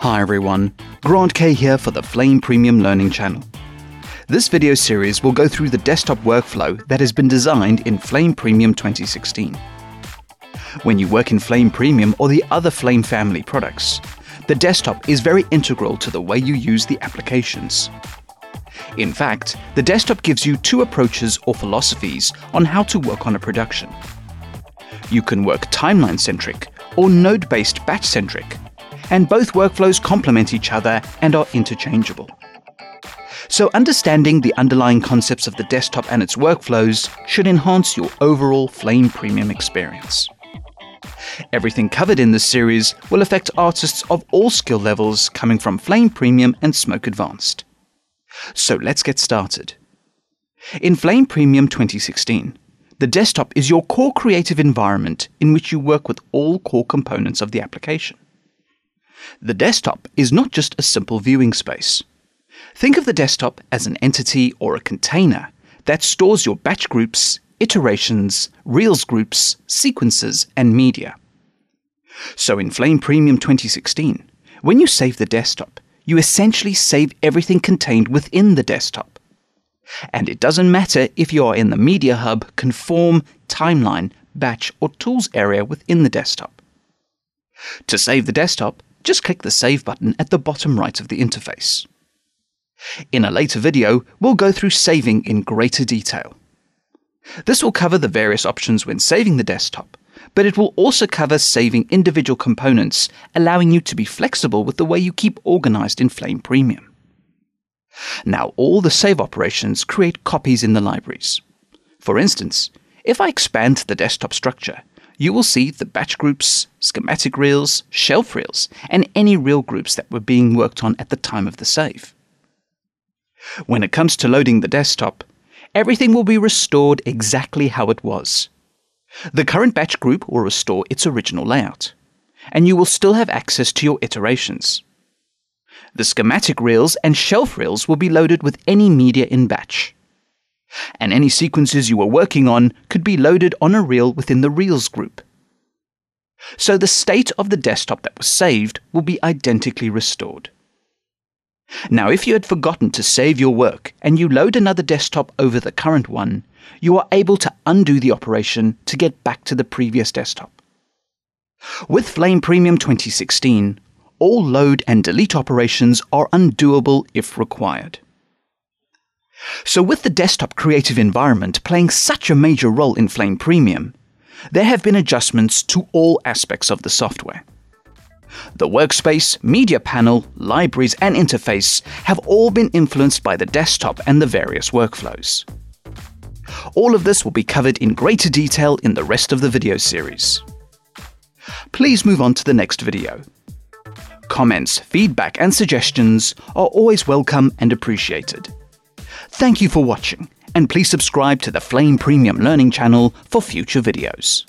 Hi everyone, Grant Kay here for the Flame Premium Learning channel. This video series will go through the desktop workflow that has been designed in Flame Premium 2016. When you work in Flame Premium or the other Flame family products, the desktop is very integral to the way you use the applications. In fact, the desktop gives you two approaches or philosophies on how to work on a production. You can work timeline centric or node based batch centric, and both workflows complement each other and are interchangeable. So, understanding the underlying concepts of the desktop and its workflows should enhance your overall Flame Premium experience. Everything covered in this series will affect artists of all skill levels coming from Flame Premium and Smoke Advanced. So let's get started. In Flame Premium 2016, the desktop is your core creative environment in which you work with all core components of the application. The desktop is not just a simple viewing space. Think of the desktop as an entity or a container that stores your batch groups, iterations, Reels groups, sequences, and media. So in Flame Premium 2016, when you save the desktop, you essentially save everything contained within the desktop. And it doesn't matter if you are in the Media Hub, Conform, Timeline, Batch, or Tools area within the desktop. To save the desktop, just click the Save button at the bottom right of the interface. In a later video, we'll go through saving in greater detail. This will cover the various options when saving the desktop, but it will also cover saving individual components, allowing you to be flexible with the way you keep organized in Flame Premium. Now, all the save operations create copies in the libraries. For instance, if I expand the desktop structure, you will see the batch groups, schematic reels, shelf reels, and any reel groups that were being worked on at the time of the save. When it comes to loading the desktop, everything will be restored exactly how it was. The current batch group will restore its original layout, and you will still have access to your iterations. The schematic reels and shelf reels will be loaded with any media in batch. And any sequences you were working on could be loaded on a reel within the Reels group. So the state of the desktop that was saved will be identically restored. Now, if you had forgotten to save your work and you load another desktop over the current one, you are able to undo the operation to get back to the previous desktop. With Flame Premium 2016, all load and delete operations are undoable if required. So, with the desktop creative environment playing such a major role in Flame Premium, there have been adjustments to all aspects of the software. The workspace, media panel, libraries, and interface have all been influenced by the desktop and the various workflows. All of this will be covered in greater detail in the rest of the video series. Please move on to the next video. Comments, feedback, and suggestions are always welcome and appreciated. Thank you for watching, and please subscribe to the Flame Premium Learning channel for future videos.